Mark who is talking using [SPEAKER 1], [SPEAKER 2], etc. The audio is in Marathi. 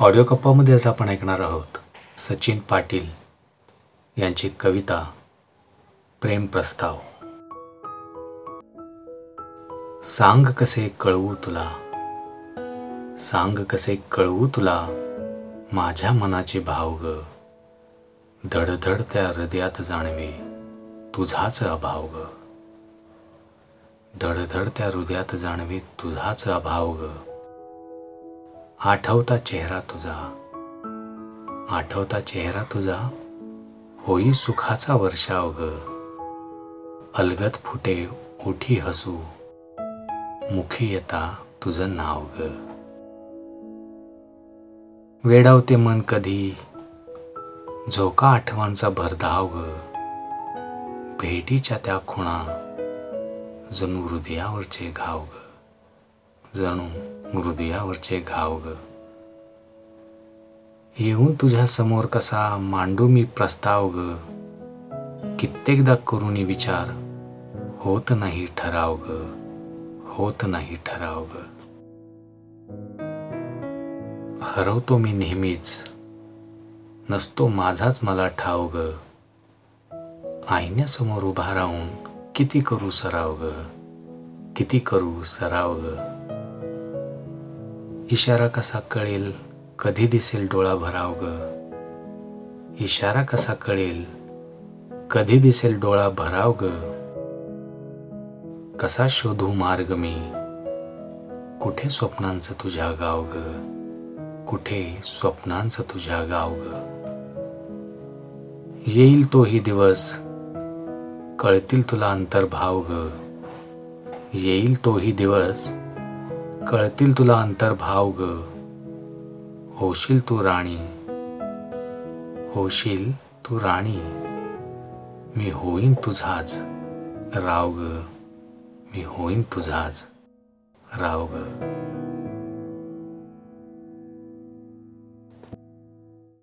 [SPEAKER 1] ऑडिओ कप्पामध्ये आज आपण ऐकणार आहोत सचिन पाटील यांची कविता प्रेम प्रस्ताव. सांग कसे कळवू तुला सांग कसे कळवू तुला माझ्या मनाचे भाव ग. धडधड त्या हृदयात जाणवे तुझाच अभाव ग. धडधड त्या हृदयात जाणवे तुझाच अभाव ग. आठवता चेहरा तुझा. आठवता चेहरा तुझा. होई सुखाचा वर्षाव ग अलगत फुटे ओठी हसू. मुखी येता तुझं नाव ग. वेडावते मन कधी. झोका आठवांचा भरधाव ग. भेटीच्या त्या खुणा. जणू हृदयावरचे घाव ग. जणू हृदयावरचे घाव ग. येऊन तुझ्या समोर कसा मांडू मी प्रस्ताव ग. कित्येकदा करूनी विचार होत नाही ठराव ग. होत नाही ठराव ग. हरवतो मी नेहमीच नसतो माझाच मला ठाव ग. आईन्यासमोर उभा राहून किती करू सराव ग. किती करू सराव ग. इशारा कसा कळेल? कधी दिसेल डोळा भराव ग? इशारा कसा कळेल? कधी दिसेल डोळा भराव ग? कसा शोधू मार्ग मी? कुठे स्वप्नांचं तुझ्या गाव ग? कुठे स्वप्नांचं तुझ्या गाव ग? येईल तोही दिवस. कळतील तुला अंतर्भाव ग? येईल तोही दिवस. कळतील तुला अंतर्भाव ग. होशील तू राणी. होशील तू राणी. मी होईन तुझाच राव ग. मी होईन तुझाच राव ग.